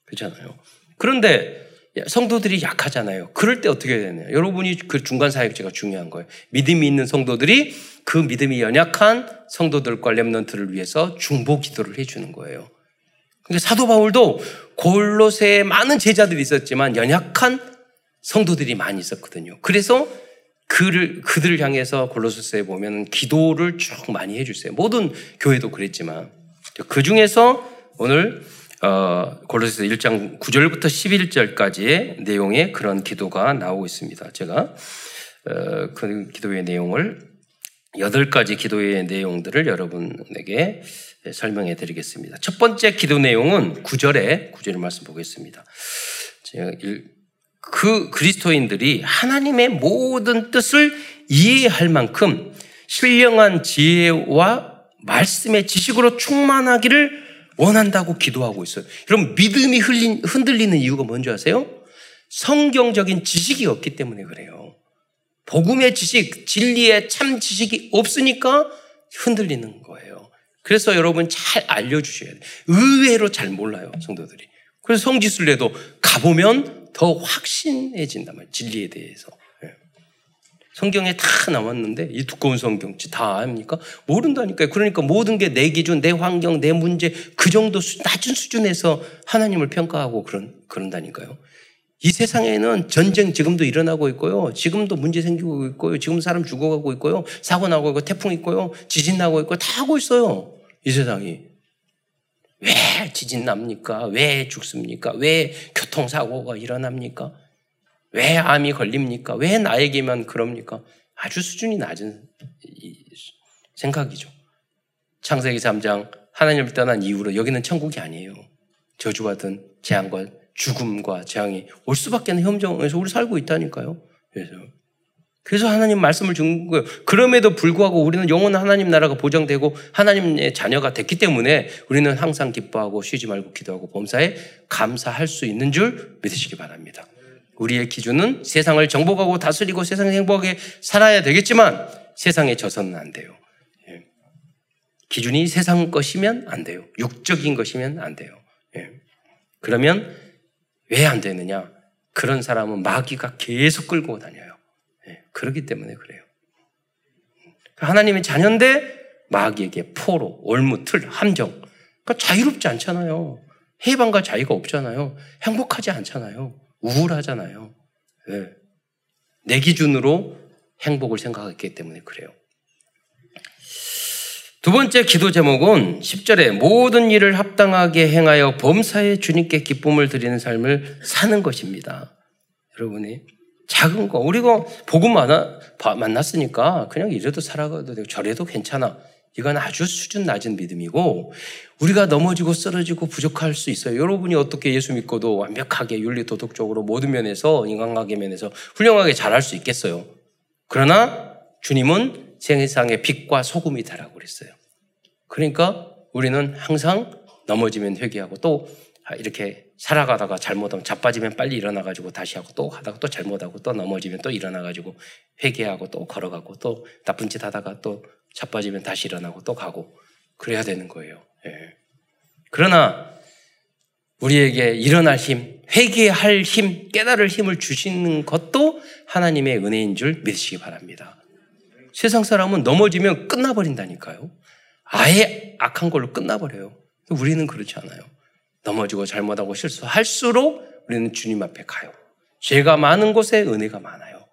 그렇잖아요. 그런데 성도들이 약하잖아요. 그럴 때 어떻게 해야 되냐. 여러분이 그 중간 사역제가 중요한 거예요. 믿음이 있는 성도들이 그 믿음이 연약한 성도들과 렘넌트를 위해서 중보 기도를 해주는 거예요. 그러니까 사도 바울도 골로새에 많은 제자들이 있었지만 연약한 성도들이 많이 있었거든요. 그래서 그를 그들을 향해서 골로새에 보면 기도를 쭉 많이 해주세요. 모든 교회도 그랬지만 그 중에서 오늘 어, 골로새서 1장 9절부터 11절까지의 내용의 그런 기도가 나오고 있습니다. 제가 어, 그 기도의 내용을 여덟 가지 기도의 내용들을 여러분에게 설명해 드리겠습니다. 첫 번째 기도 내용은 9절에 9절의 말씀 보겠습니다. 그 그리스도인들이 하나님의 모든 뜻을 이해할 만큼 신령한 지혜와 말씀의 지식으로 충만하기를 원한다고 기도하고 있어요. 여러분, 믿음이 흘린, 흔들리는 이유가 뭔지 아세요? 성경적인 지식이 없기 때문에 그래요. 복음의 지식, 진리의 참 지식이 없으니까 흔들리는 거예요. 그래서 여러분 잘 알려주셔야 돼요. 의외로 잘 몰라요, 성도들이. 그래서 성지순례도 가보면 더 확신해진단 말이에요, 진리에 대해서. 성경에 다 나왔는데 이 두꺼운 성경지 다 압니까? 모른다니까요. 그러니까 모든 게 내 기준, 내 환경, 내 문제 그 정도 수, 낮은 수준에서 하나님을 평가하고 그런 그런다니까요. 이 세상에는 전쟁 지금도 일어나고 있고요. 지금도 문제 생기고 있고요. 지금 사람 죽어가고 있고요. 사고 나고 있고 태풍 있고요. 지진 나고 있고 다 하고 있어요. 이 세상이. 왜 지진 납니까? 왜 죽습니까? 왜 교통사고가 일어납니까? 왜 암이 걸립니까? 왜 나에게만 그럽니까? 아주 수준이 낮은 생각이죠. 창세기 3장 하나님을 떠난 이후로 여기는 천국이 아니에요. 저주받은 재앙과 죽음과 재앙이 올 수밖에 없는 현정에서 우리 살고 있다니까요. 그래서 그래서 하나님 말씀을 준 거예요. 그럼에도 불구하고 우리는 영원한 하나님 나라가 보장되고 하나님의 자녀가 됐기 때문에 우리는 항상 기뻐하고 쉬지 말고 기도하고 범사에 감사할 수 있는 줄 믿으시기 바랍니다. 우리의 기준은 세상을 정복하고 다스리고 세상에 행복하게 살아야 되겠지만 세상에 져서는 안 돼요. 예. 기준이 세상 것이면 안 돼요. 육적인 것이면 안 돼요. 예. 그러면 왜 안 되느냐? 그런 사람은 마귀가 계속 끌고 다녀요. 예. 그렇기 때문에 그래요. 하나님의 자녀인데 마귀에게 포로, 올무, 틀, 함정. 그러니까 자유롭지 않잖아요. 해방과 자유가 없잖아요. 행복하지 않잖아요. 우울하잖아요. 네. 내 기준으로 행복을 생각했기 때문에 그래요. 두 번째 기도 제목은 10절에 모든 일을 합당하게 행하여 범사에 주님께 기쁨을 드리는 삶을 사는 것입니다. 여러분이 작은 거 우리가 복음 만났으니까 그냥 이래도 살아가도 되고 저래도 괜찮아. 이건 아주 수준 낮은 믿음이고 우리가 넘어지고 쓰러지고 부족할 수 있어요. 여러분이 어떻게 예수 믿고도 완벽하게 윤리 도덕적으로 모든 면에서 인간관계 면에서 훌륭하게 잘할 수 있겠어요. 그러나 주님은 세상의 빛과 소금이 다라고 그랬어요. 그러니까 우리는 항상 넘어지면 회개하고 또 이렇게 살아가다가 잘못하면 자빠지면 빨리 일어나가지고 다시 하고 또 하다가 또 잘못하고 또 넘어지면 또 일어나가지고 회개하고 또 걸어가고 또 나쁜 짓 하다가 또 자빠지면 다시 일어나고 또 가고 그래야 되는 거예요. 예. 그러나 우리에게 일어날 힘, 회개할 힘, 깨달을 힘을 주시는 것도 하나님의 은혜인 줄 믿으시기 바랍니다. 세상 사람은 넘어지면 끝나버린다니까요. 아예 악한 걸로 끝나버려요. 우리는 그렇지 않아요. 넘어지고 잘못하고 실수할수록 우리는 주님 앞에 가요. 죄가 많은 곳에 은혜가 많아요.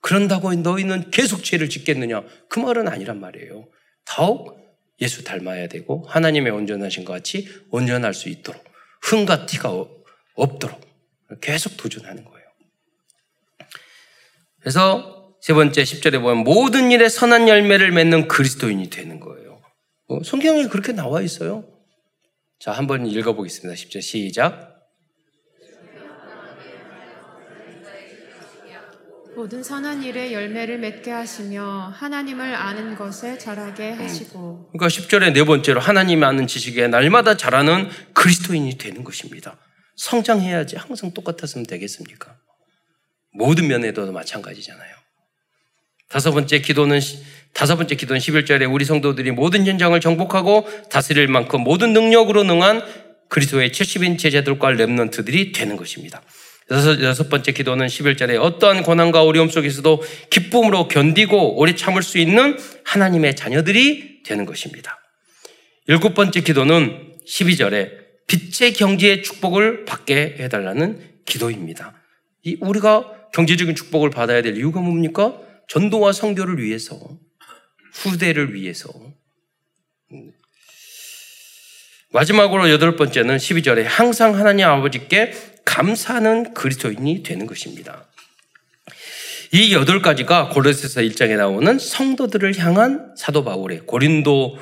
그런다고 너희는 계속 죄를 짓겠느냐? 그 말은 아니란 말이에요. 더욱 예수 닮아야 되고 하나님의 온전하신 것 같이 온전할 수 있도록 흥과 티가 없도록 계속 도전하는 거예요. 그래서 세 번째 10절에 보면 모든 일에 선한 열매를 맺는 그리스도인이 되는 거예요. 어, 성경에 그렇게 나와 있어요. 자, 한번 읽어보겠습니다. 10절 시작. 모든 선한 일에 열매를 맺게 하시며 하나님을 아는 것에 자라게 하시고 그러니까 10절에 네 번째로 하나님 아는 지식에 날마다 자라는 그리스도인이 되는 것입니다. 성장해야지 항상 똑같았으면 되겠습니까? 모든 면에도 마찬가지잖아요. 다섯 번째 기도는 다섯 번째 기도는 11절에 우리 성도들이 모든 현장을 정복하고 다스릴 만큼 모든 능력으로 능한 그리스도의 70인 제자들과 렘넌트들이 되는 것입니다. 여섯, 여섯 번째 기도는 11절에 어떠한 고난과 어려움 속에서도 기쁨으로 견디고 오래 참을 수 있는 하나님의 자녀들이 되는 것입니다. 일곱 번째 기도는 12절에 빛의 경제의 축복을 받게 해달라는 기도입니다. 이 우리가 경제적인 축복을 받아야 될 이유가 뭡니까? 전도와 성교를 위해서, 후대를 위해서. 마지막으로 여덟 번째는 12절에 항상 하나님 아버지께 감사하는 그리스도인이 되는 것입니다. 이 여덟 가지가 고린도서 1장에 나오는 성도들을 향한 사도 바울의 고린도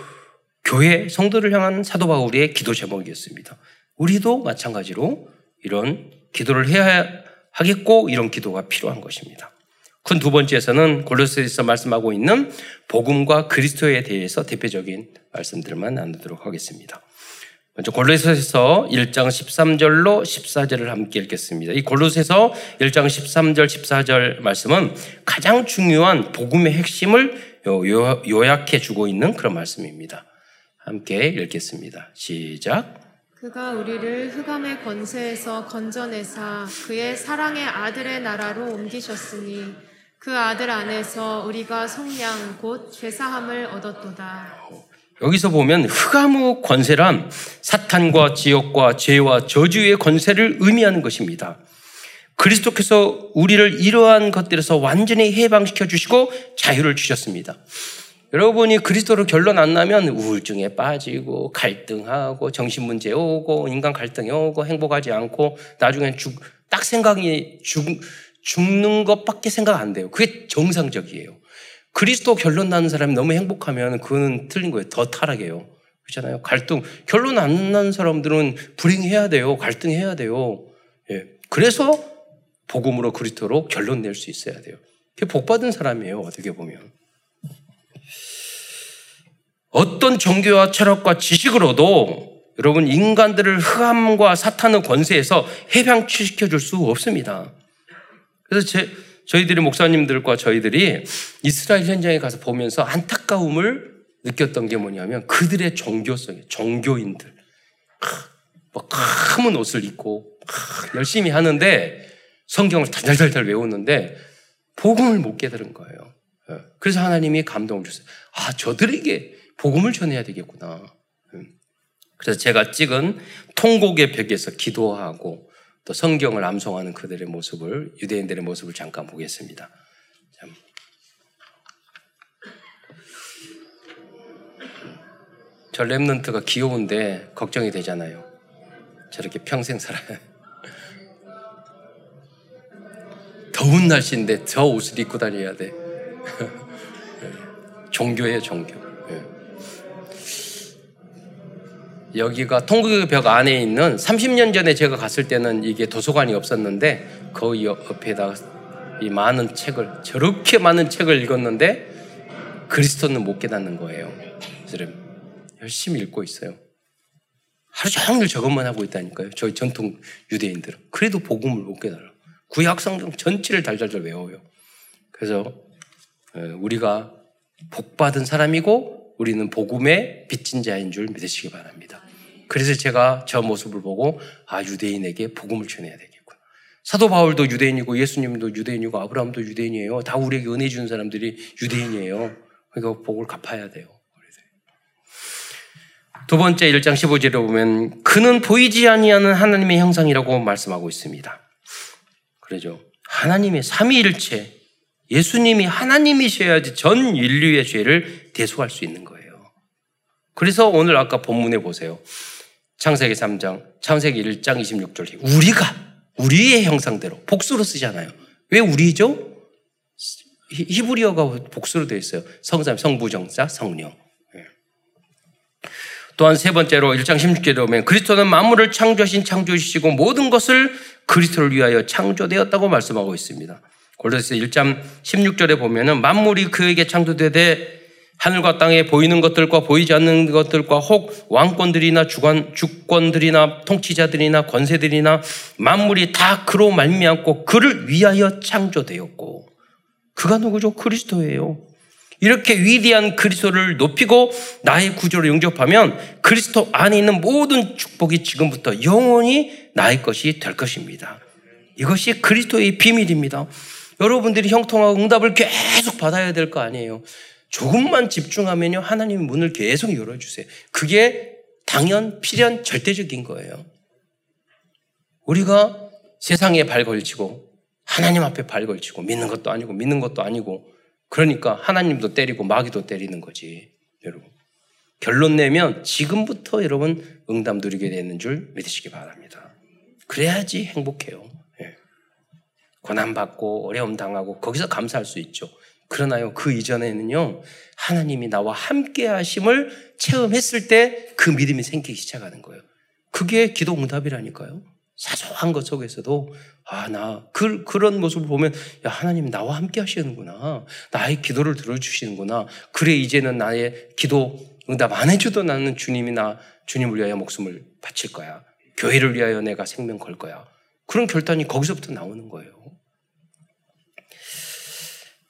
교회 성도를 향한 사도 바울의 기도 제목이었습니다. 우리도 마찬가지로 이런 기도를 해야 하겠고 이런 기도가 필요한 것입니다. 큰 두 번째에서는 골로새에서 말씀하고 있는 복음과 그리스도에 대해서 대표적인 말씀들만 나누도록 하겠습니다. 먼저 골로새서 1장 13절로 14절을 함께 읽겠습니다. 이 골로새서 1장 13절 14절 말씀은 가장 중요한 복음의 핵심을 요약해 주고 있는 그런 말씀입니다. 함께 읽겠습니다. 시작. 그가 우리를 흑암의 권세에서 건져내사 그의 사랑의 아들의 나라로 옮기셨으니 그 아들 안에서 우리가 성량 곧 죄사함을 얻었도다. 여기서 보면 흑암의 권세란 사탄과 지옥과 죄와 저주의 권세를 의미하는 것입니다. 그리스도께서 우리를 이러한 것들에서 완전히 해방시켜 주시고 자유를 주셨습니다. 여러분이 그리스도로 결론 안 나면 우울증에 빠지고 갈등하고 정신 문제 오고 인간 갈등이 오고 행복하지 않고 나중엔 죽, 딱 생각이 죽, 죽는 것밖에 생각 안 돼요. 그게 정상적이에요. 그리스도 결론 나는 사람이 너무 행복하면 그거는 틀린 거예요. 더 타락해요. 그렇잖아요. 갈등. 결론 안 나는 사람들은 불행해야 돼요. 갈등해야 돼요. 예. 그래서 복음으로 그리스도로 결론 낼 수 있어야 돼요. 그게 복 받은 사람이에요. 어떻게 보면. 어떤 종교와 철학과 지식으로도 여러분 인간들을 흑암과 사탄의 권세에서 해방시켜 줄 수 없습니다. 그래서 제, 저희들이 목사님들과 저희들이 이스라엘 현장에 가서 보면서 안타까움을 느꼈던 게 뭐냐면 그들의 종교성이 종교인들 뭐 검은 옷을 입고 열심히 하는데 성경을 달달달달 외우는데 복음을 못 깨달은 거예요. 예. 그래서 하나님이 감동을 주세요. 아 저들에게 복음을 전해야 되겠구나. 음. 그래서 제가 찍은 통곡의 벽에서 기도하고 또 성경을 암송하는 그들의 모습을 유대인들의 모습을 잠깐 보겠습니다. 저 랩런트가 귀여운데 걱정이 되잖아요. 저렇게 평생 살아요. 더운 날씨인데 저 옷을 입고 다녀야 돼. 종교예요, 종교. 여기가 통곡의 벽 안에 있는 30년 전에 제가 갔을 때는 이게 도서관이 없었는데 그 옆에다가 이 많은 책을 저렇게 많은 책을 읽었는데 그리스도는 못 깨닫는 거예요. 그래서 열심히 읽고 있어요. 하루 종일 저것만 하고 있다니까요. 저희 전통 유대인들은. 그래도 복음을 못 깨달아. 구약 성경 전체를 달달달 외워요. 그래서 우리가 복 받은 사람이고 우리는 복음의 빚진 자인 줄 믿으시기 바랍니다. 그래서 제가 저 모습을 보고 아 유대인에게 복음을 전해야 되겠구나. 사도 바울도 유대인이고 예수님도 유대인이고 아브라함도 유대인이에요. 다 우리에게 은혜 주는 사람들이 유대인이에요. 그러니까 복을 갚아야 돼요. 두 번째 1장 15절에 보면 그는 보이지 아니하는 하나님의 형상이라고 말씀하고 있습니다. 그러죠. 하나님의 삼위일체 예수님이 하나님이셔야지 전 인류의 죄를 대속할 수 있는 거예요. 그래서 오늘 아까 본문에 보세요. 창세기 3장, 창세기 1장 26절. 우리가, 우리의 형상대로 복수로 쓰잖아요. 왜 우리죠? 히브리어가 복수로 되어 있어요. 성삼, 성부정자, 성령. 예. 또한 세 번째로 1장 16절에 보면 그리스도는 만물을 창조하신 창조주시고 모든 것을 그리스도를 위하여 창조되었다고 말씀하고 있습니다. 골로새 1장 16절에 보면은 만물이 그에게 창조되되 하늘과 땅에 보이는 것들과 보이지 않는 것들과 혹 왕권들이나 주관, 주권들이나 통치자들이나 권세들이나 만물이 다 그로 말미암고 그를 위하여 창조되었고 그가 누구죠? 그리스도예요. 이렇게 위대한 그리스도를 높이고 나의 구조를 영접하면 그리스도 안에 있는 모든 축복이 지금부터 영원히 나의 것이 될 것입니다. 이것이 그리스도의 비밀입니다. 여러분들이 형통하고 응답을 계속 받아야 될 거 아니에요. 조금만 집중하면요. 하나님 문을 계속 열어주세요. 그게 당연, 필연, 절대적인 거예요. 우리가 세상에 발 걸치고 하나님 앞에 발 걸치고 믿는 것도 아니고 믿는 것도 아니고 그러니까 하나님도 때리고 마귀도 때리는 거지. 여러분. 결론 내면 지금부터 여러분 응답 누리게 되는 줄 믿으시기 바랍니다. 그래야지 행복해요. 예. 고난받고 어려움 당하고 거기서 감사할 수 있죠. 그러나요, 그 이전에는요, 하나님이 나와 함께 하심을 체험했을 때 그 믿음이 생기기 시작하는 거예요. 그게 기도 응답이라니까요. 사소한 것 속에서도, 아, 나, 그, 그런 모습을 보면, 야, 하나님 나와 함께 하시는구나. 나의 기도를 들어주시는구나. 그래, 이제는 나의 기도 응답 안 해줘도 나는 주님이 나, 주님을 위하여 목숨을 바칠 거야. 교회를 위하여 내가 생명 걸 거야. 그런 결단이 거기서부터 나오는 거예요.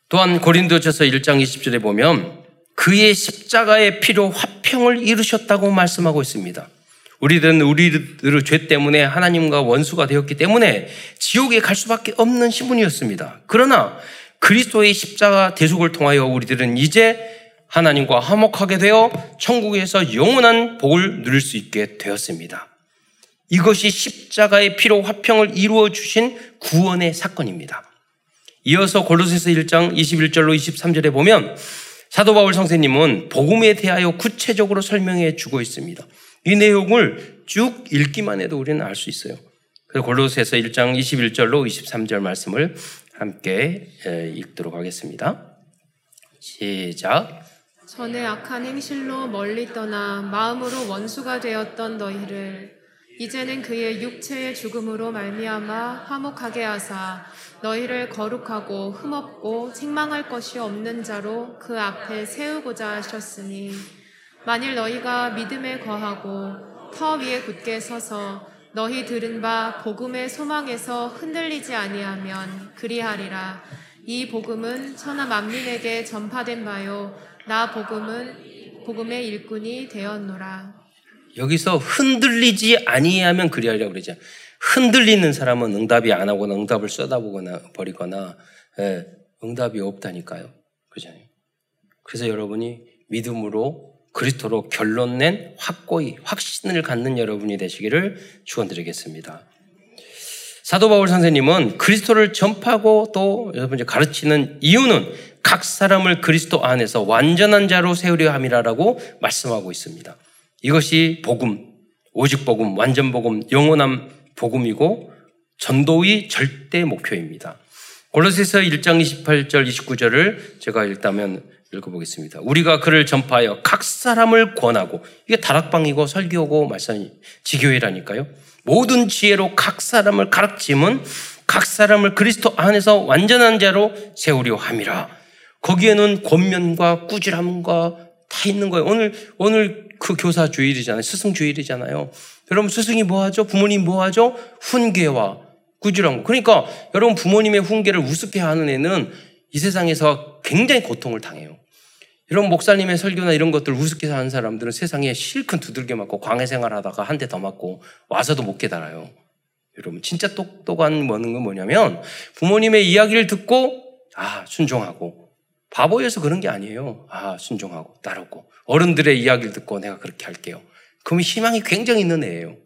또한 고린도전서 1장 20절에 보면 그의 십자가의 피로 화평을 이루셨다고 말씀하고 있습니다. 우리들은 우리들의 죄 때문에 하나님과 원수가 되었기 때문에 지옥에 갈 수밖에 없는 신분이었습니다. 그러나 그리스도의 십자가 대속을 통하여 우리들은 이제 하나님과 화목하게 되어 천국에서 영원한 복을 누릴 수 있게 되었습니다. 이것이 십자가의 피로 화평을 이루어 주신 구원의 사건입니다. 이어서 골로새서 1장 21절로 23절에 보면 사도 바울 성세님은 복음에 대하여 구체적으로 설명해 주고 있습니다. 이 내용을 쭉 읽기만 해도 우리는 알 수 있어요. 그래서 골로새서 1장 21절로 23절 말씀을 함께 읽도록 하겠습니다. 시작. 전에 악한 행실로 멀리 떠나 마음으로 원수가 되었던 너희를 이제는 그의 육체의 죽음으로 말미암아 화목하게 하사 너희를 거룩하고 흠없고 책망할 것이 없는 자로 그 앞에 세우고자 하셨으니 만일 너희가 믿음에 거하고 터 위에 굳게 서서 너희 들은 바 복음의 소망에서 흔들리지 아니하면 그리하리라. 이 복음은 천하 만민에게 전파된 바요. 나 복음은 복음의 일꾼이 되었노라 여기서 흔들리지 아니하면 그리하리라고 그러죠. 흔들리는 사람은 응답이 안 하거나 응답을 쏟아보거나 버리거나 예, 응답이 없다니까요. 그잖아요. 그래서 여러분이 믿음으로 그리스도로 결론 낸 확고히 확신을 갖는 여러분이 되시기를 축원드리겠습니다. 사도 바울 선생님은 그리스도를 전파하고 또 여러분 가르치는 이유는 각 사람을 그리스도 안에서 완전한 자로 세우려 함이라라고 말씀하고 있습니다. 이것이 복음, 오직 복음, 완전 복음, 영원한 복음이고 전도의 절대 목표입니다. 골로새서 1장 28절 29절을 제가 읽다면 읽어보겠습니다. 우리가 그를 전파하여 각 사람을 권하고 이게 다락방이고 설교고 말씀 지교회라니까요. 모든 지혜로 각 사람을 가르침은 각 사람을 그리스도 안에서 완전한 자로 세우려 함이라. 거기에는 권면과 꾸지람과 다 있는 거예요. 오늘 오늘 그 교사 주일이잖아요. 스승 주일이잖아요. 여러분 스승이 뭐 하죠? 부모님 뭐 하죠? 훈계와 꾸준한 거. 그러니까 여러분 부모님의 훈계를 우습게 하는 애는 이 세상에서 굉장히 고통을 당해요. 여러분 목사님의 설교나 이런 것들 우습게 하는 사람들은 세상에 실컷 두들겨 맞고 광해 생활하다가 한 대 더 맞고 와서도 못 깨달아요. 여러분 진짜 똑똑한 뭐는 건 뭐냐면 부모님의 이야기를 듣고 아 순종하고 바보여서 그런 게 아니에요. 아 순종하고 따르고 어른들의 이야기를 듣고 내가 그렇게 할게요. 그러면 희망이 굉장히 있는 애예요.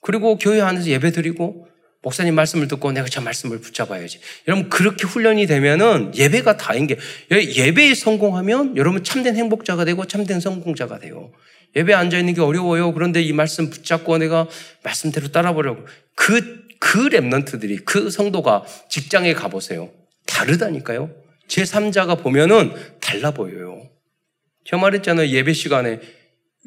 그리고 교회 안에서 예배 드리고 목사님 말씀을 듣고 내가 저 말씀을 붙잡아야지. 여러분 그렇게 훈련이 되면은 예배가 다인 게 예배에 성공하면 여러분 참된 행복자가 되고 참된 성공자가 돼요. 예배 앉아 있는 게 어려워요. 그런데 이 말씀 붙잡고 내가 말씀대로 따라 보려고 그그 그 랩런트들이 그 성도가 직장에 가 보세요. 다르다니까요. 제 3자가 보면은 달라 보여요. 저 말했잖아요. 예배 시간에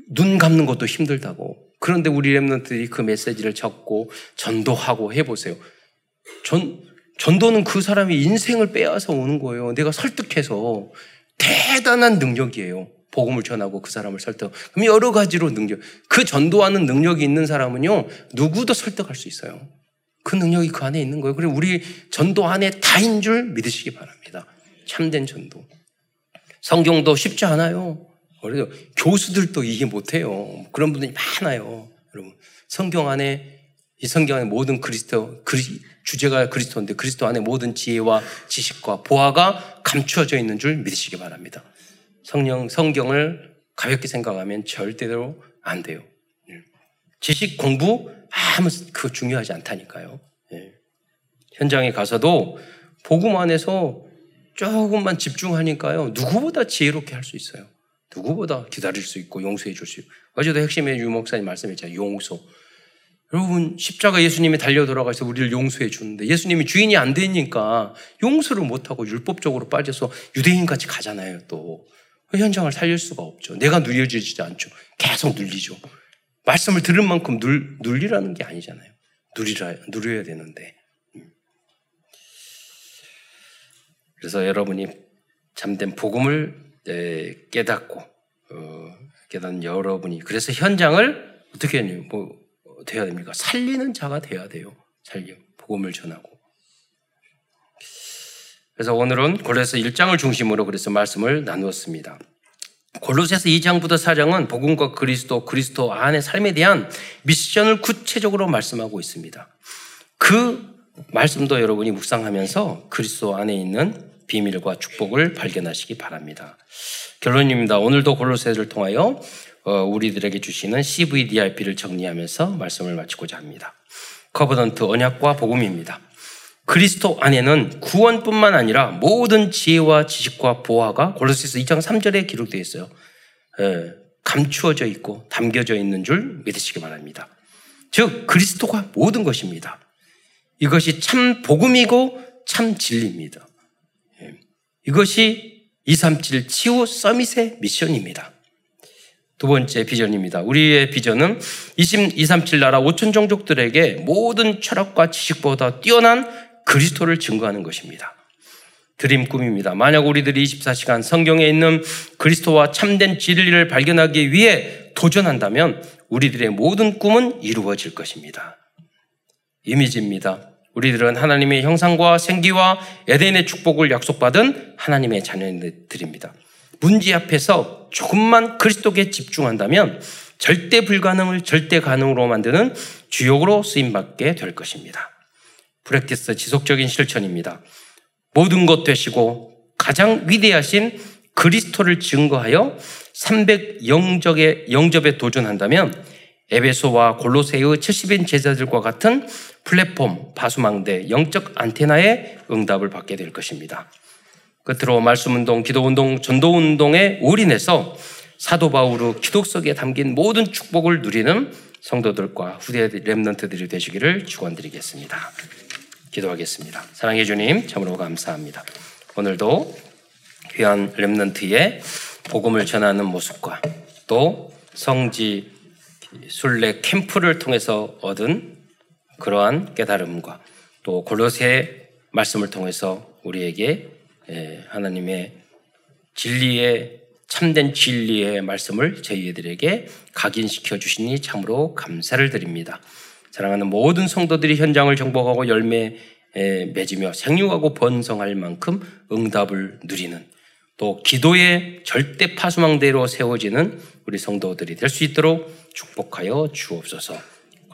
눈 감는 것도 힘들다고. 그런데 우리 랩런트들이 그 메시지를 적고 전도하고 해보세요. 전, 전도는 그 사람이 인생을 빼앗아 오는 거예요. 내가 설득해서 대단한 능력이에요. 복음을 전하고 그 사람을 설득. 그럼 여러 가지로 능력. 그 전도하는 능력이 있는 사람은요, 누구도 설득할 수 있어요. 그 능력이 그 안에 있는 거예요. 그리고 우리 전도 안에 다인 줄 믿으시기 바랍니다. 참된 전도. 성경도 쉽지 않아요. 그래서 교수들도 이해 못해요. 그런 분들이 많아요. 여러분 성경 안에 이 성경 안에 모든 그리스도 그리, 주제가 그리스도인데 그리스도 안에 모든 지혜와 지식과 보화가 감추어져 있는 줄 믿으시기 바랍니다. 성령 성경을 가볍게 생각하면 절대로 안 돼요. 예. 지식 공부 아무 그 중요하지 않다니까요. 예. 현장에 가서도 복음 안에서 조금만 집중하니까요 누구보다 지혜롭게 할 수 있어요. 누구보다 기다릴 수 있고 용서해 줄 수 있고. 어제도 핵심의 유 목사님 말씀했잖아요. 용서. 여러분, 십자가 예수님이 달려 돌아가서 우리를 용서해 주는데 예수님이 주인이 안 되니까 용서를 못하고 율법적으로 빠져서 유대인 같이 가잖아요, 또. 그 현장을 살릴 수가 없죠. 내가 누려지지 않죠. 계속 눌리죠. 말씀을 들은 만큼 눌, 눌리라는 게 아니잖아요. 누리라, 누려야 되는데. 음. 그래서 여러분이 참된 복음을 네, 깨닫고 어, 깨닫는 여러분이 그래서 현장을 어떻게 해야 뭐 돼야 됩니까? 살리는 자가 돼야 돼요. 살려 복음을 전하고. 그래서 오늘은 골로새 1장을 중심으로 그래서 말씀을 나누었습니다. 골로새서 2장부터 4장은 복음과 그리스도, 그리스도 안의 삶에 대한 미션을 구체적으로 말씀하고 있습니다. 그 말씀도 여러분이 묵상하면서 그리스도 안에 있는 비밀과 축복을 발견하시기 바랍니다. 결론입니다. 오늘도 골로새를 통하여 어, 우리들에게 주시는 CVDIP를 정리하면서 말씀을 마치고자 합니다. covenant 언약과 복음입니다. 그리스도 안에는 구원뿐만 아니라 모든 지혜와 지식과 보화가 골로새서 2장 3절에 기록되어 있어요. 예, 감추어져 있고 담겨져 있는 줄 믿으시기 바랍니다. 즉 그리스도가 모든 것입니다. 이것이 참 복음이고 참 진리입니다. 이것이 237 치유 summit의 미션입니다. 두 번째 비전입니다. 우리의 비전은 237 나라 5천 종족들에게 모든 철학과 지식보다 뛰어난 그리스도를 증거하는 것입니다. 드림 꿈입니다. 만약 우리들이 24시간 성경에 있는 그리스도와 참된 진리를 발견하기 위해 도전한다면 우리들의 모든 꿈은 이루어질 것입니다. 이미지입니다. 우리들은 하나님의 형상과 생기와 에덴의 축복을 약속받은 하나님의 자녀들입니다. 문제 앞에서 조금만 그리스도께 집중한다면 절대 불가능을 절대 가능으로 만드는 주역으로 쓰임받게 될 것입니다. 프랙티스 지속적인 실천입니다. 모든 것 되시고 가장 위대하신 그리스도를 증거하여 300 영적의 영접에 도전한다면 에베소와 골로새의 70인 제자들과 같은 플랫폼, 바수망대, 영적 안테나의 응답을 받게 될 것입니다. 끝으로 말씀운동, 기도운동, 전도운동에 올인해서 사도 바울의 기독 속에 담긴 모든 축복을 누리는 성도들과 후대 랩런트들이 되시기를 축원드리겠습니다. 기도하겠습니다. 사랑해 주님, 참으로 감사합니다. 오늘도 귀한 랩런트의 복음을 전하는 모습과 또 성지 순례 캠프를 통해서 얻은 그러한 깨달음과 또 골로새 말씀을 통해서 우리에게 예, 하나님의 진리의 참된 진리의 말씀을 저희들에게 각인시켜 주시니 참으로 감사를 드립니다. 사랑하는 모든 성도들이 현장을 정복하고 열매 맺으며 생육하고 번성할 만큼 응답을 누리는 또 기도의 절대 파수망대로 세워지는 우리 성도들이 될 수 있도록 축복하여 주옵소서.